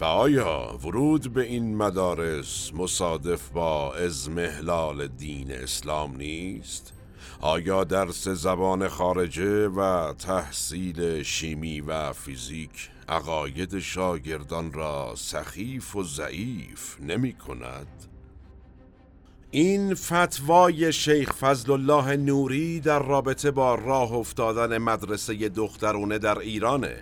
و آیا ورود به این مدارس مصادف با ازمهلال دین اسلام نیست؟ آیا درس زبان خارجه و تحصیل شیمی و فیزیک عقاید شاگردان را سخیف و ضعیف نمی کند؟ این فتوای شیخ فضل الله نوری در رابطه با راه افتادن مدرسه دخترونه در ایرانه.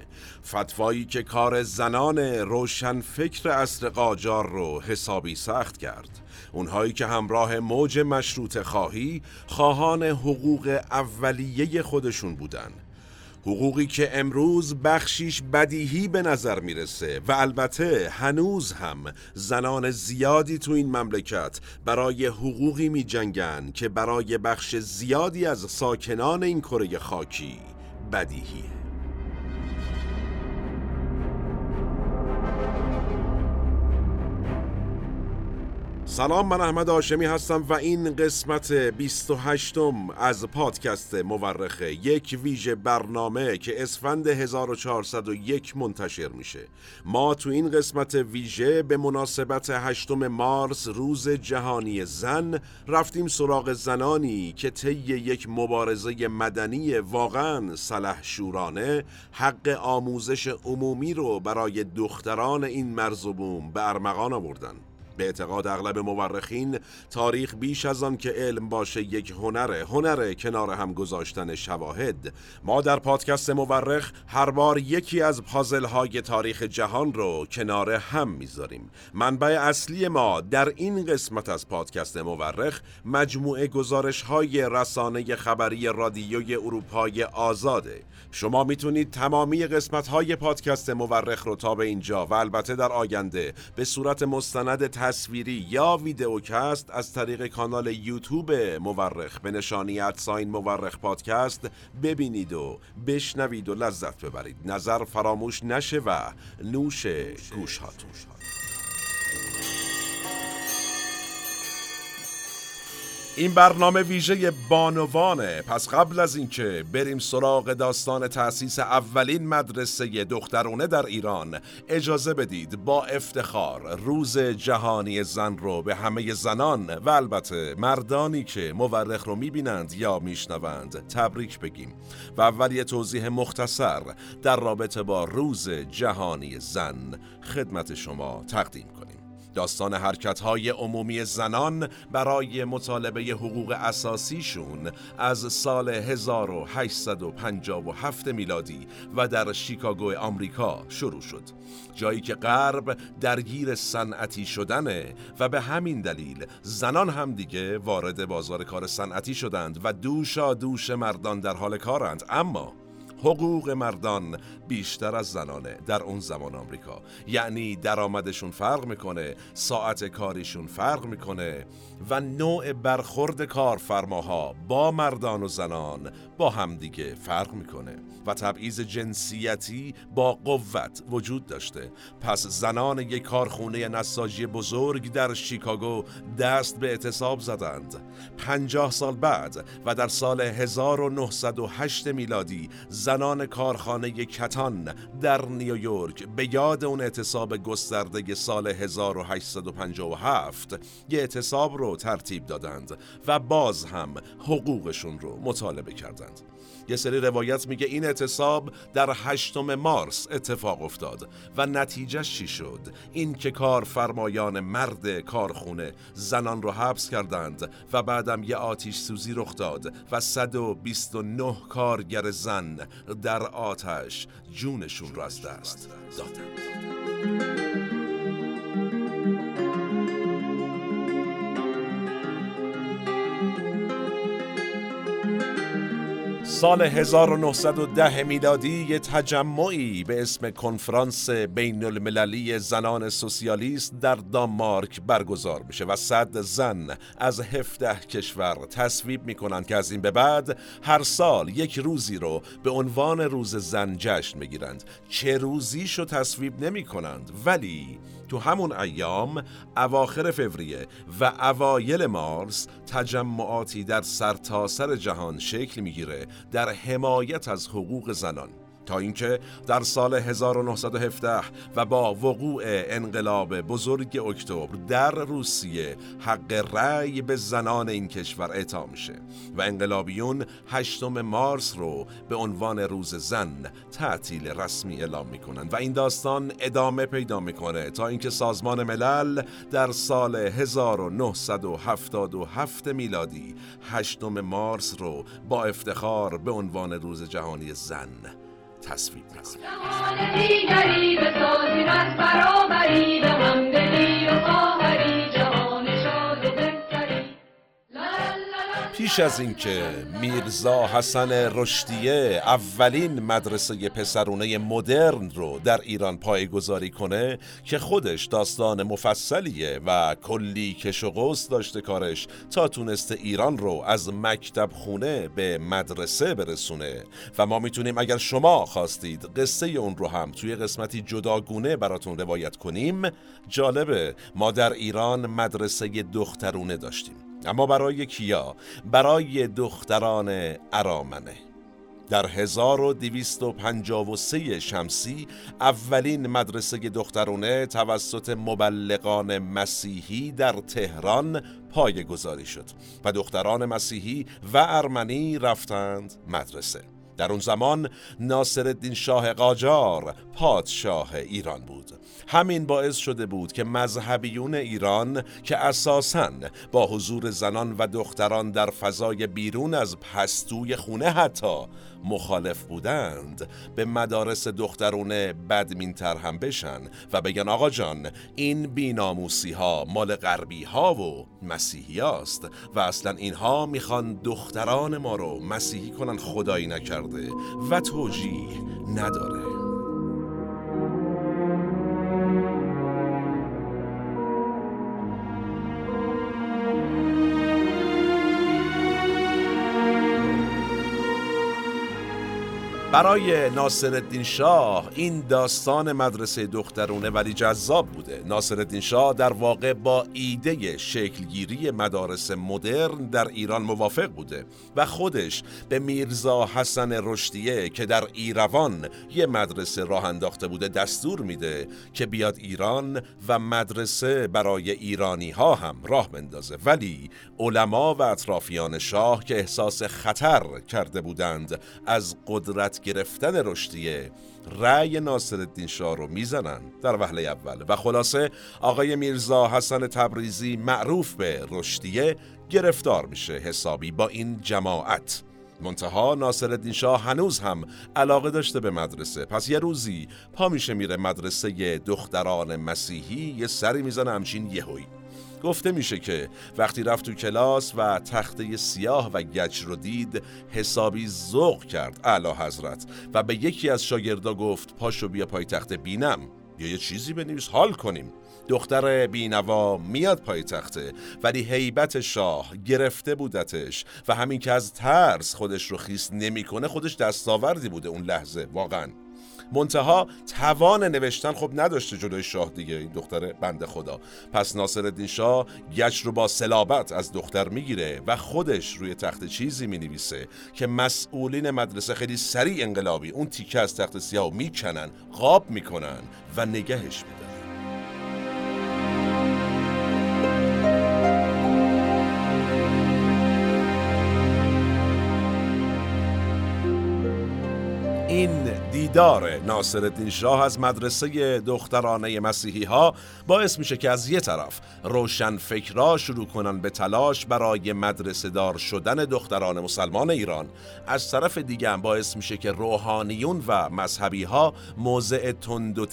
فتوایی که کار زنان روشن فکر اصر قاجار رو حسابی سخت کرد. اونهایی که همراه موج مشروط خواهی خواهان حقوق اولیه خودشون بودن. حقوقی که امروز بخشیش بدیهی به نظر می‌رسه و البته هنوز هم زنان زیادی تو این مملکت برای حقوقی می جنگن که برای بخش زیادی از ساکنان این کره خاکی بدیهیه. سلام من احمد آشمی هستم و این قسمت 28 م از پادکست مورخه یک ویژه برنامه که اسفند 1401 منتشر میشه. ما تو این قسمت ویژه به مناسبت 8 مارس روز جهانی زن رفتیم سراغ زنانی که طی یک مبارزه مدنی واقعا صلح شورانه حق آموزش عمومی رو برای دختران این مرزبوم به ارمغان آوردن. به اعتقاد اغلب مورخین تاریخ بیش از آن که علم باشه یک هنره هنره کنار هم گذاشتن شواهد. ما در پادکست مورخ هر بار یکی از پازل های تاریخ جهان رو کنار هم می‌ذاریم. منبع اصلی ما در این قسمت از پادکست مورخ مجموعه گزارش های رسانه خبری رادیوی اروپای آزاده. شما می‌تونید تمامی قسمت های پادکست مورخ رو تا به اینجا و البته در آینده به صورت مستند تصویری یا ویدئوکست از طریق کانال یوتیوب مورخ به نشانی ادساین مورخ پادکست ببینید و بشنوید و لذت ببرید. نظر فراموش نشه و نوش گوش هاتون این برنامه ویژه بانوانه پس قبل از اینکه بریم سراغ داستان تأسیس اولین مدرسه دخترونه در ایران اجازه بدید با افتخار روز جهانی زن رو به همه زنان و البته مردانی که مورخ رو می‌بینند یا میشنوند تبریک بگیم. و اول یه توضیح مختصر در رابطه با روز جهانی زن خدمت شما تقدیم کنیم. داستان حرکت های عمومی زنان برای مطالبه حقوق اساسیشون از سال 1857 میلادی و در شیکاگو آمریکا شروع شد. جایی که غرب درگیر صنعتی شدنه و به همین دلیل زنان هم دیگه وارد بازار کار صنعتی شدند و دوشا دوش مردان در حال کارند. اما حقوق مردان بیشتر از زنانه در اون زمان آمریکا. یعنی درآمدشون فرق می‌کنه ساعت کاریشون فرق می‌کنه و نوع برخورد کارفرماها با مردان و زنان با همدیگه فرق می‌کنه و تبعیض جنسیتی با قوت وجود داشته. پس زنان یک کارخونه نساجی بزرگ در شیکاگو دست به اعتصاب زدند. پنجاه سال بعد و در سال 1908 میلادی زنان کارخانه کتان در نیویورک به یاد اون اعتصاب گسترده سال 1857 یه اعتصاب رو ترتیب دادند و باز هم حقوقشون رو مطالبه کردند. یه سری روایت میگه این اعتصاب در هشتم مارس اتفاق افتاد و نتیجهش چی شد؟ این که کارفرمایان مرد کارخونه زنان رو حبس کردند و بعدم یه آتیش سوزی رخ داد و 129 کارگر زن در آتش جونشون رو از دست دادند سال 1910 میلادی یه تجمعی به اسم کنفرانس بین المللی زنان سوسیالیست در دانمارک برگزار میشه و صد زن از 17 کشور تصویب می‌کنن که از این به بعد هر سال یک روزی رو به عنوان روز زن جشن می‌گیرند. چه روزیشو تصویب نمی کنند ولی تو همون ایام اواخر فوریه و اوایل مارس تجمعاتی در سرتاسر سر جهان شکل می‌گیره در حمایت از حقوق زنان. تا اینکه در سال 1917 و با وقوع انقلاب بزرگ اکتبر در روسیه حق رأی به زنان این کشور اعطا میشه و انقلابیون 8 مارس رو به عنوان روز زن تعطیل رسمی اعلام می‌کنن و این داستان ادامه پیدا می‌کنه تا اینکه سازمان ملل در سال 1977 میلادی 8 مارس رو با افتخار به عنوان روز جهانی زن تصویب می‌کنه. پیش از اینکه میرزا حسن رشدیه اولین مدرسه پسرونه مدرن رو در ایران پایگذاری کنه که خودش داستان مفصلیه و کلی کش و قوس داشته کارش تا تونسته ایران رو از مکتب خونه به مدرسه برسونه. و ما می‌تونیم اگر شما خواستید قصه اون رو هم توی قسمتی جداگونه براتون روایت کنیم جالبه ما در ایران مدرسه دخترونه داشتیم. اما برای کیا؟ برای دختران ارامنه. در 1253 شمسی اولین مدرسه دخترانه توسط مبلغان مسیحی در تهران پای گذاری شد و دختران مسیحی و ارمنی رفتند مدرسه. در اون زمان ناصر الدین شاه قاجار پادشاه ایران بود. همین باعث شده بود که مذهبیون ایران که اساساً با حضور زنان و دختران در فضای بیرون از پستوی خونه حتی مخالف بودند به مدارس دخترونه بدمینتر هم بشن و بگن آقا جان این بیناموسی ها مال غربی ها و مسیحی هاست و اصلا اینها می‌خوان دختران ما رو مسیحی کنن خدایی نکرده و توجیه نداره. برای ناصرالدین شاه این داستان مدرسه دخترونه ولی جذاب بوده. ناصرالدین شاه در واقع با ایده شکلگیری مدارس مدرن در ایران موافق بوده و خودش به میرزا حسن رشدیه که در ایروان یه مدرسه راه انداخته بوده دستور میده که بیاد ایران و مدرسه برای ایرانی ها هم راه بندازه. ولی علما و اطرافیان شاه که احساس خطر کرده بودند از قدرت گرفتن رشدیه رأی ناصر الدین شاه رو می‌زنن در وهله اول. و خلاصه آقای میرزا حسن تبریزی معروف به رشدیه گرفتار میشه حسابی با این جماعت. منتها ناصر الدین شاه هنوز هم علاقه داشته به مدرسه. پس یه روزی پا میشه میره مدرسه دختران مسیحی یه سری می‌زنه همچین یهویی. گفته میشه که وقتی رفت تو کلاس و تخته سیاه و گچ رو دید حسابی ذوق کرد اعلی حضرت. و به یکی از شاگردا گفت پاشو بیا پای تخت بینم یا یه چیزی بنویس حال کنیم. دختر بینوا میاد پای تخته ولی حیبت شاه گرفته بودتش و همین که از ترس خودش رو خیس نمی‌کنه خودش دستاوردی بوده اون لحظه واقعا. منتها توان نوشتن خب نداشته جلوی شاه دیگه این دختر بنده خدا. پس ناصر الدین شاه گچ رو با سلابت از دختر می‌گیره و خودش روی تخت چیزی می‌نویسه که مسئولین مدرسه خیلی سریع انقلابی اون تیکه از تخت سیاه می‌کنن قاب می‌کنن و نگهش میدن. دیدار ناصر شاه از مدرسه دخترانه مسیحی ها باعث میشه که از یه طرف روشن فکرا شروع کنن به تلاش برای مدرسه دار شدن دختران مسلمان ایران. از طرف دیگه هم باعث میشه که روحانیون و مذهبی ها موضع تند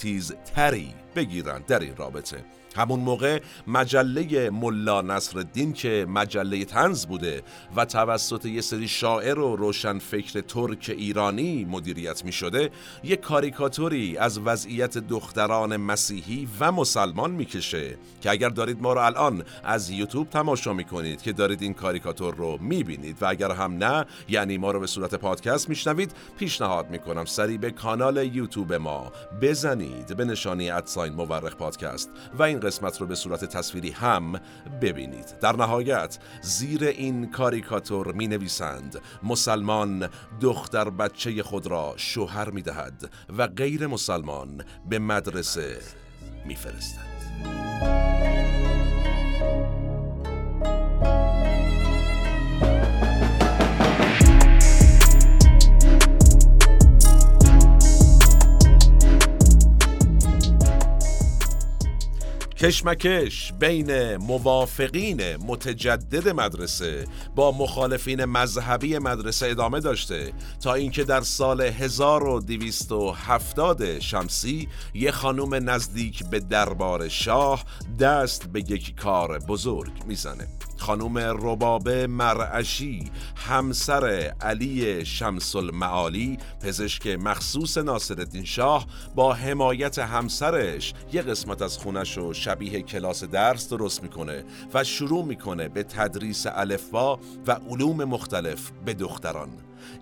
تری بگیرن. در این رابطه همون موقع مجله ملا نصرالدین که مجله تنز بوده و توسط یه سری شاعر و روشنفکر ترک ایرانی مدیریت می شده یه کاریکاتوری از وضعیت دختران مسیحی و مسلمان می‌کشه که اگر دارید ما رو الان از یوتیوب تماشا می‌کنید که دارید این کاریکاتور رو می‌بینید و اگر هم نه یعنی ما رو به صورت پادکست میشنوید پیشنهاد می‌کنم سریع به کانال یوتیوب ما بزنید به نشانی ادساین مورخ پادکست و این قسمت رو به صورت تصویری هم ببینید در نهایت زیر این کاریکاتور می نویسند مسلمان دختر بچه خود را شوهر می دهد و غیر مسلمان به مدرسه می فرستد. کشمکش بین موافقین متجدد مدرسه با مخالفین مذهبی مدرسه ادامه داشته تا اینکه در سال 1270 شمسی یه خانوم نزدیک به دربار شاه دست به یک کار بزرگ می‌زنه. خانوم ربابه مرعشی همسر علی شمس المعالی پزشک مخصوص ناصرالدین شاه با حمایت همسرش یه قسمت از خونش رو شبیه کلاس درس درست می‌کنه و شروع می‌کنه به تدریس الفبا و علوم مختلف به دختران.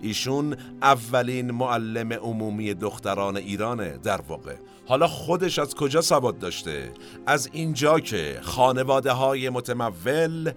ایشون اولین معلم عمومی دختران ایرانه در واقع حالا خودش از کجا سواد داشته؟ از اینجا که خانواده های متمول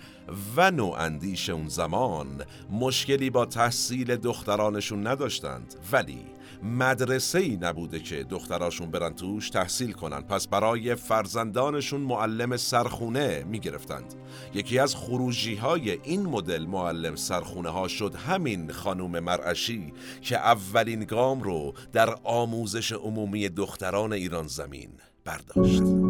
و نواندیش اون زمان مشکلی با تحصیل دخترانشون نداشتند ولی مدرسه ای نبوده که دختراشون برن توش تحصیل کنن. پس برای فرزندانشون معلم سرخونه می گرفتند یکی از خروجی های این مدل معلم سرخونه ها شد همین خانوم مرعشی که اولین گام رو در آموزش عمومی دختران ایران زمین برداشت.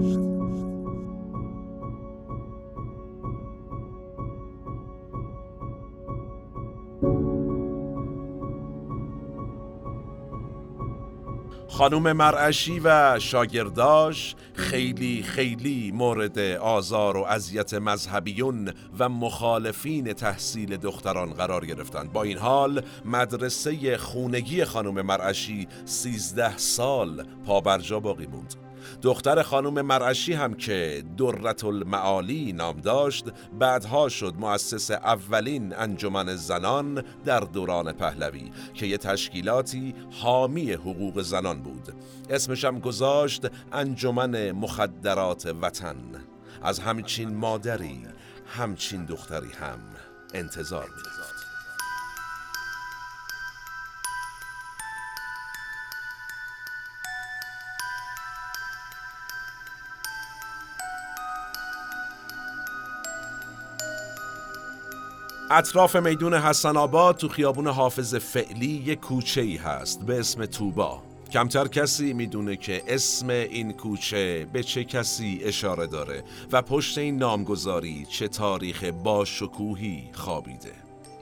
خانوم مرعشی و شاگرداش خیلی خیلی مورد آزار و اذیت مذهبیون و مخالفین تحصیل دختران قرار گرفتند. با این حال مدرسه خونگی خانوم مرعشی سیزده سال پابرجا باقی موند. دختر خانم مرعشی هم که درت المعالی نام داشت بعدها شد مؤسس اولین انجمن زنان در دوران پهلوی که یه تشکیلاتی حامی حقوق زنان بود. اسمش هم گذاشت انجمن مخدرات وطن. از همچین مادری همچین دختری هم انتظار می‌رفت اطراف میدون حسن آباد تو خیابون حافظ فعلی یه کوچه ای هست به اسم توبا. کمتر کسی می‌دونه که اسم این کوچه به چه کسی اشاره داره و پشت این نامگذاری چه تاریخ با شکوهی خوابیده.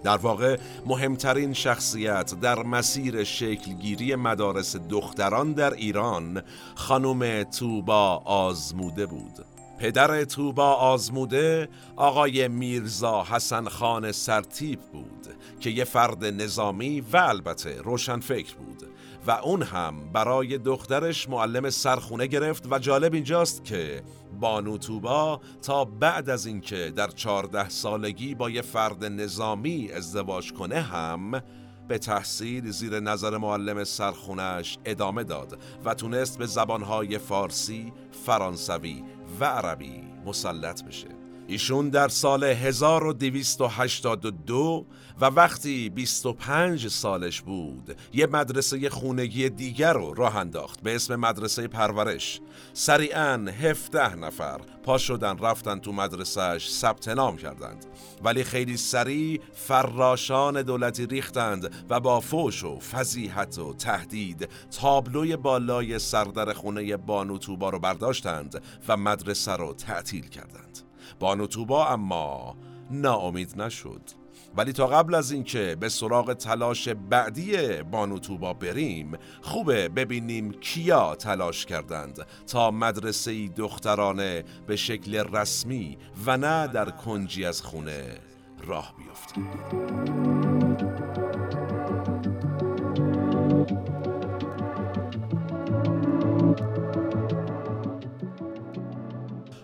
در واقع مهمترین شخصیت در مسیر شکلگیری مدارس دختران در ایران خانم توبا آزموده بود. پدر توبا آزموده آقای میرزا حسن خان سرتیب بود که یه فرد نظامی و البته روشنفکر بود. و اون هم برای دخترش معلم سرخونه گرفت و جالب اینجاست که بانو توبا تا بعد از اینکه در چهارده سالگی با یه فرد نظامی ازدواج کنه هم به تحصیل زیر نظر معلم سرخونش ادامه داد و تونست به زبانهای فارسی، فرانسوی و عربی مسلط بشه. ایشون در سال 1282 و وقتی 25 سالش بود یه مدرسه خونگی دیگر رو راه انداخت به اسم مدرسه پرورش. سریعا 17 نفر پا شدن رفتن تو مدرسهش ثبت نام کردند. ولی خیلی سریع فراشان دولتی ریختند و با فوش و فضیحت و تهدید تابلوی بالای سردر خونه بانو توبا رو برداشتند و مدرسه رو تعطیل کردند. بانو توبا اما ناامید نشد. ولی تا قبل از اینکه به سراغ تلاش بعدی بانو توبا بریم خوبه ببینیم کیا تلاش کردند تا مدرسه دخترانه به شکل رسمی و نه در کنجی از خونه راه بیفتیم.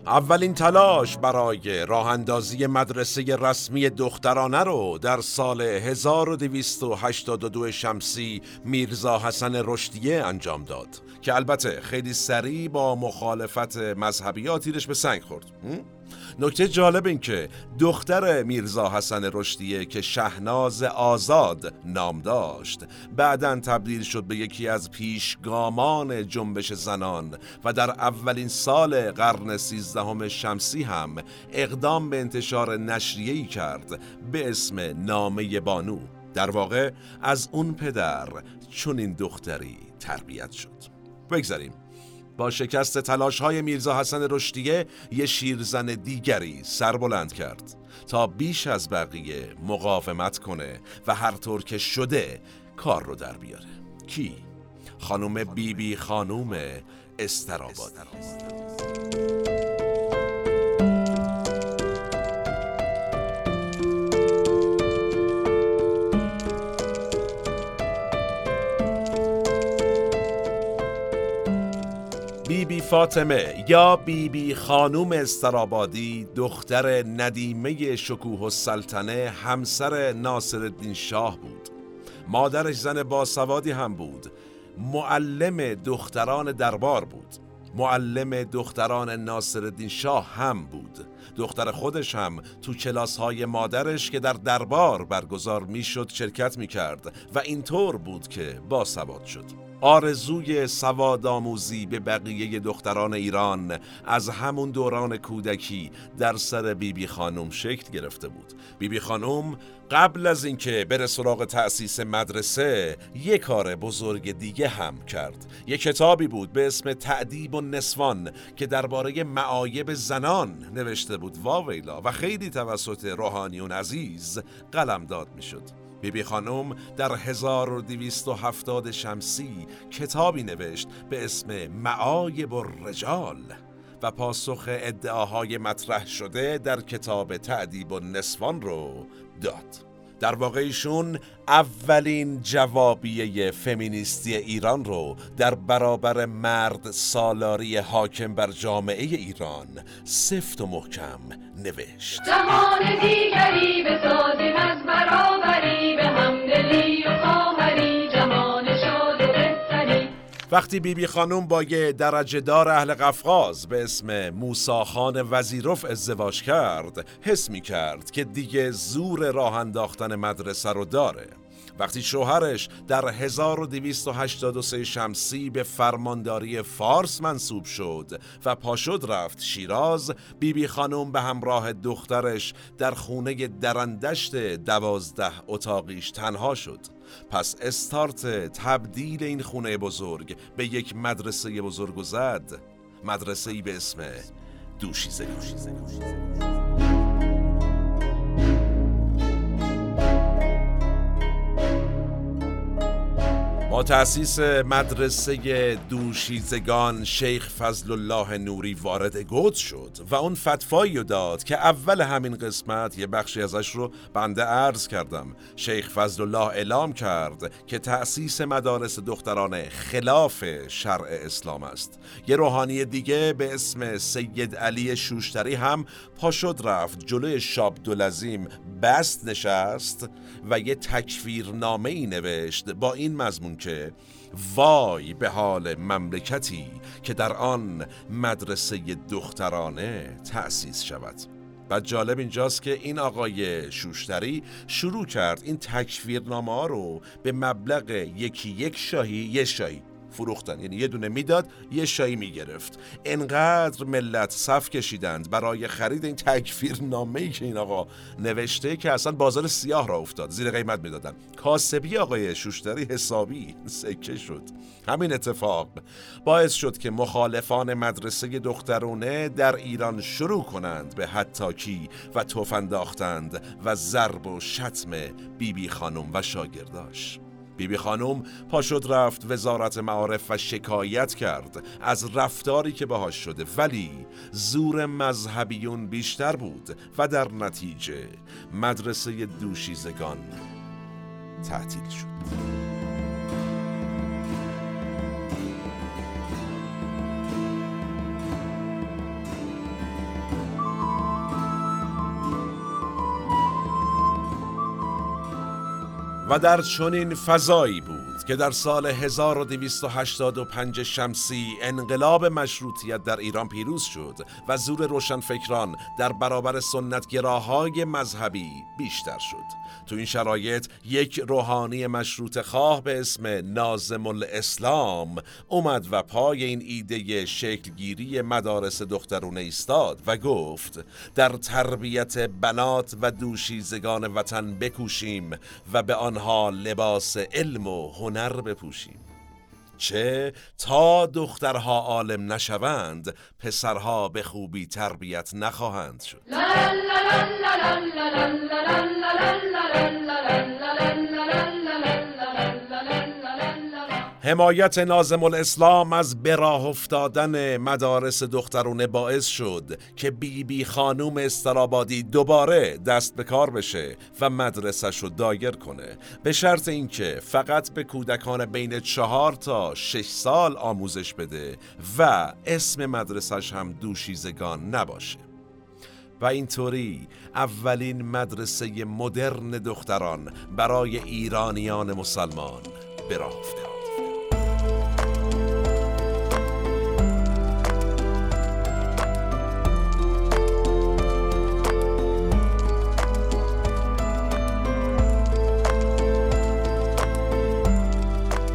اولین تلاش برای راه اندازی مدرسه رسمی دخترانه رو در سال 1282 شمسی میرزا حسن رشدیه انجام داد که البته خیلی سریع با مخالفت مذهبی تیرش به سنگ خورد. نکته جالب این که دختر میرزا حسن رشدیه که شهناز آزاد نام داشت بعدا تبدیل شد به یکی از پیشگامان جنبش زنان و در اولین سال قرن سیزدهم شمسی هم اقدام به انتشار نشریه‌ای کرد به اسم نامه بانو. در واقع از اون پدر چون این دختری تربیت شد. بگذاریم با شکست تلاش های میرزا حسن رشدیه یه شیرزن دیگری سربلند کرد تا بیش از بقیه مقاومت کنه و هر طور که شده کار رو در بیاره کی؟ خانوم بیبی بی خانوم استرابادی فاطمه یا بیبی بی خانوم استرابادی دختر ندیمه شکوه و سلطنه همسر ناصر الدین شاه بود. مادرش زن باسوادی هم بود. معلم دختران دربار بود. معلم دختران ناصر الدین شاه هم بود. دختر خودش هم تو کلاس های مادرش که در دربار برگزار می‌شد شرکت می کرد و اینطور بود که باسواد شد. آرزوی سواد آموزی به بقیه دختران ایران از همون دوران کودکی در سر بیبی بی خانم شکل گرفته بود. بیبی بی خانم قبل از اینکه بره سراغ تأسیس مدرسه یک کار بزرگ دیگه هم کرد. یک کتابی بود به اسم تعدیب و نسوان که درباره معایب زنان نوشته بود. واویلا. و خیلی توسط روحانیون عزیز قلم داد می‌شد. بیبی بی خانم در 1270 شمسی کتابی نوشت به اسم معایب الرجال و پاسخ ادعاهای مطرح شده در کتاب تعدیب و نسوان رو داد. در واقع ایشون اولین جوابیه فمینیستی ایران رو در برابر مرد سالاری حاکم بر جامعه ایران سفت و محکم نوشت. زمان دیگری بسازیم از برابری به همدلی و وقتی بیبی بی خانوم با یه درجه دار اهل قفقاز به اسم موسا خان وزیروف ازدواج کرد حس می کرد که دیگه زور راه انداختن مدرسه رو داره. وقتی شوهرش در 1283 شمسی به فرمانداری فارس منصوب شد و پاشد رفت شیراز بیبی بی خانم به همراه دخترش در خونه درندشت دوازده اتاقیش تنها شد پس استارت تبدیل این خونه بزرگ به یک مدرسه بزرگ و زد مدرسه به اسم دوشیزه دوشیزه, دوشیزه. تأسیس مدرسه دوشیزگان شیخ فضل الله نوری وارد گود شد و اون فتفایی داد که اول همین قسمت یه بخشی ازش رو بنده عرض کردم. شیخ فضل الله اعلام کرد که تأسیس مدارس دخترانه خلاف شرع اسلام است. یه روحانی دیگه به اسم سید علی شوشتری هم پاشد رفت. جلوی شاب دولزیم بست نشست و یه تکفیرنامه ای نوشت با این مضمون که وای به حال مملکتی که در آن مدرسه دخترانه تأسیس شود. و جالب اینجاست که این آقای شوشتری شروع کرد این تکفیرنامه ها رو به مبلغ یکی یک شاهی یک شاهی فروختن. یعنی یه دونه می‌داد یه شایی می‌گرفت. انقدر ملت صف کشیدند برای خرید این تکفیر نامه ای که این آقا نوشته که اصلا بازار سیاه را افتاد. زیر قیمت می‌دادن. کاسبی آقای شوشتری حسابی سکه شد. همین اتفاق باعث شد که مخالفان مدرسه دخترونه در ایران شروع کنند به حتاکی و توف انداختند و ضرب و شتم بیبی بی خانم و شاگرداش. بیبی بی خانم پاشد رفت وزارت معارف و شکایت کرد از رفتاری که باهاش شده ولی زور مذهبیون بیشتر بود و در نتیجه مدرسه دوشیزگان تعطیل شد. و در چنین فضایی بود. که در سال 1285 شمسی انقلاب مشروطیت در ایران پیروز شد و زور روشنفکران در برابر سنتگراهای مذهبی بیشتر شد. تو این شرایط یک روحانی مشروط خواه به اسم نازم الاسلام اومد و پای این ایده شکلگیری مدارس دخترونه ایستاد و گفت در تربیت بنات و دوشیزگان وطن بکوشیم و به آنها لباس علم و هنر بپوشیم چه تا دخترها عالم نشوند پسرها به خوبی تربیت نخواهند شد حمایت نازم الاسلام از براه افتادن مدارس دخترونه باعث شد که بی بی خانوم استرابادی دوباره دست به کار بشه و مدرسش رو دایر کنه. به شرط اینکه فقط به کودکان بین چهار تا شش سال آموزش بده و اسم مدرسش هم دوشیزگان نباشه. و اینطوری اولین مدرسه مدرن دختران برای ایرانیان مسلمان به راه افتاد.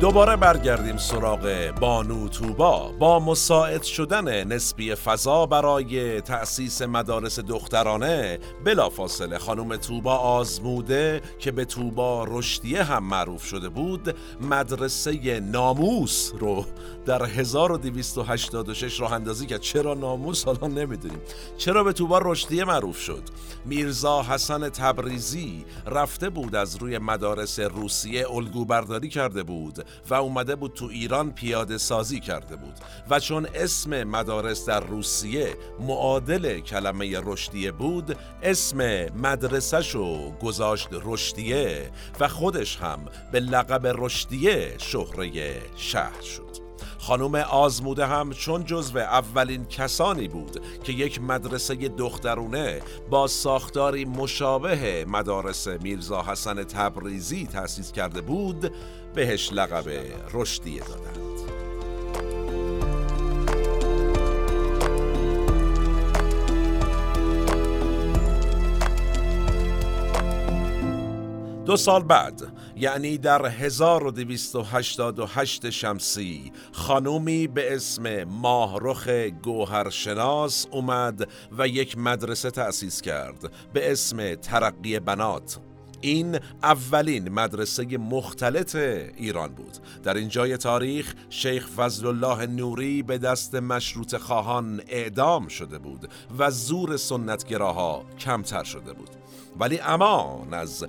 دوباره برگردیم سراغ بانو توبا. با مساعد شدن نسبی فضا برای تأسیس مدارس دخترانه بلافاصله خانم توبا آزموده که به توبا رشدیه هم معروف شده بود مدرسه ناموس رو در 1286 راه اندازی کرد. چرا ناموس؟ حالا نمی‌دونیم. چرا به توبا رشدیه معروف شد؟ میرزا حسن تبریزی رفته بود از روی مدارس روسیه الگو برداری کرده بود. و اومده بود تو ایران پیاده سازی کرده بود و چون اسم مدارس در روسیه معادل کلمه رشدیه بود اسم مدرسهشو گذاشت رشدیه و خودش هم به لقب رشدیه شهره شهر شد. خانم آزموده هم چون جزو اولین کسانی بود که یک مدرسه دخترونه با ساختاری مشابه مدارس میرزا حسن تبریزی تأسیس کرده بود بهش لقب رشدیه دادند. دو سال بعد یعنی در 1288 شمسی خانومی به اسم ماهرخ گوهرشناس اومد و یک مدرسه تأسیس کرد به اسم ترقی بنات. این اولین مدرسه مختلط ایران بود. در این جای تاریخ شیخ فضل الله نوری به دست مشروط خواهان اعدام شده بود و زور سنتگراها کمتر شده بود. ولی امان از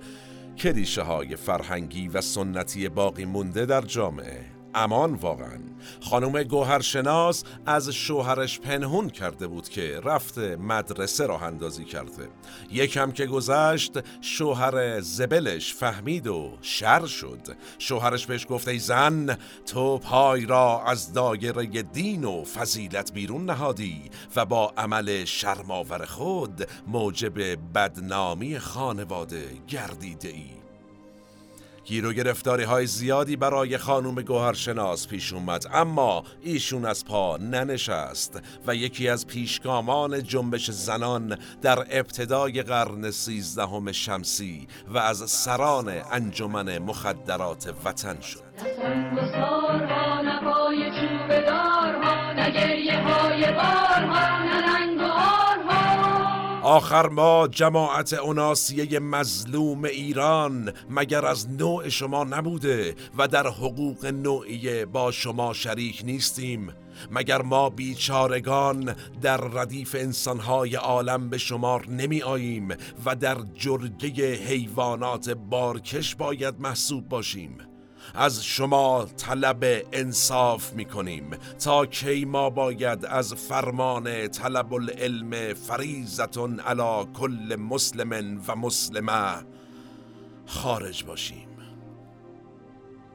کلیشه های فرهنگی و سنتی باقی مونده در جامعه امان واقعا. خانم گوهرشناس از شوهرش پنهون کرده بود که رفته مدرسه راه اندازی کرده. یکم که گذشت شوهر زبلش فهمید و شر شد. شوهرش بهش گفته ای زن تو پای را از دایره دین و فضیلت بیرون نهادی و با عمل شرماور خود موجب بدنامی خانواده گردیده ای گیر و گرفتاری های زیادی برای خانوم گوهرشناس پیش اومد. اما ایشون از پا ننشست و یکی از پیشگامان جنبش زنان در ابتدای قرن سیزدهم شمسی و از سران انجمن مخدرات وطن شد. های آخر ما جماعت اوناسیه مظلوم ایران مگر از نوع شما نبوده و در حقوق نوعیه با شما شریک نیستیم. مگر ما بیچارگان در ردیف انسانهای عالم به شمار نمی آییم و در جرگه حیوانات بارکش باید محسوب باشیم؟ از شما طلب انصاف می کنیم تا کی ما باید از فرمان طلب العلم فریزتون علا کل مسلم و مسلمه خارج باشیم.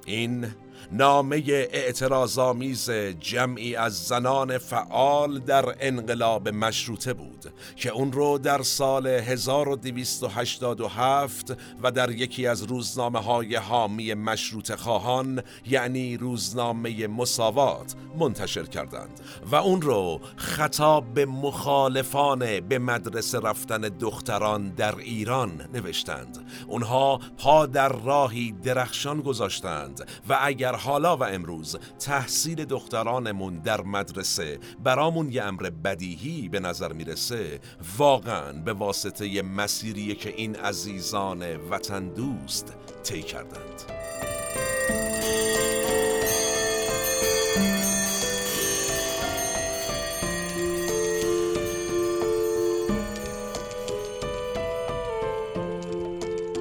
این نامه اعتراضآمیز جمعی از زنان فعال در انقلاب مشروطه بود که اون رو در سال 1287 و در یکی از روزنامه های حامی مشروط خواهان یعنی روزنامه مساوات منتشر کردند و اون رو خطاب به مخالفان به مدرسه رفتن دختران در ایران نوشتند. اونها پا در راهی درخشان گذاشتند و اگر حالا و امروز تحصیل دخترانمون در مدرسه برامون یه امر بدیهی به نظر می‌رسه. واقعا به واسطه مسیری که این عزیزان وطن دوست طی کردند.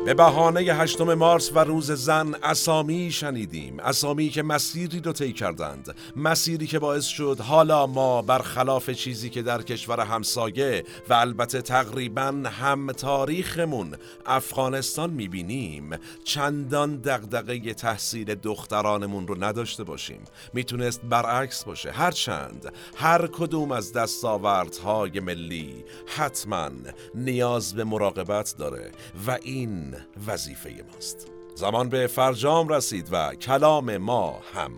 به بهانه هشتم مارس و روز زن اسامی شنیدیم. اسامی که مسیری رو طی کردند. مسیری که باعث شد حالا ما برخلاف چیزی که در کشور همسایه و البته تقریبا هم تاریخمون افغانستان می‌بینیم چندان دغدغه تحصیل دخترانمون رو نداشته باشیم. می‌تونست برعکس باشه. هرچند هر کدوم از دستاوردهای ملی حتما نیاز به مراقبت داره و این وظیفه ماست. زمان به فرجام رسید و کلام ما هم.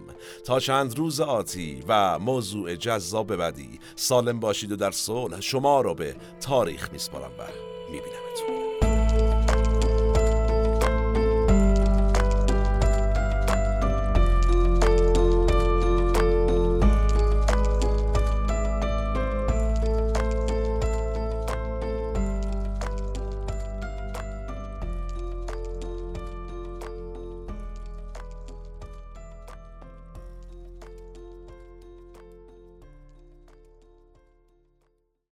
تا چند روز آتی و موضوع جذاب بعدی سالم باشید و در صلح شما را به تاریخ میسپارم و می‌بینم.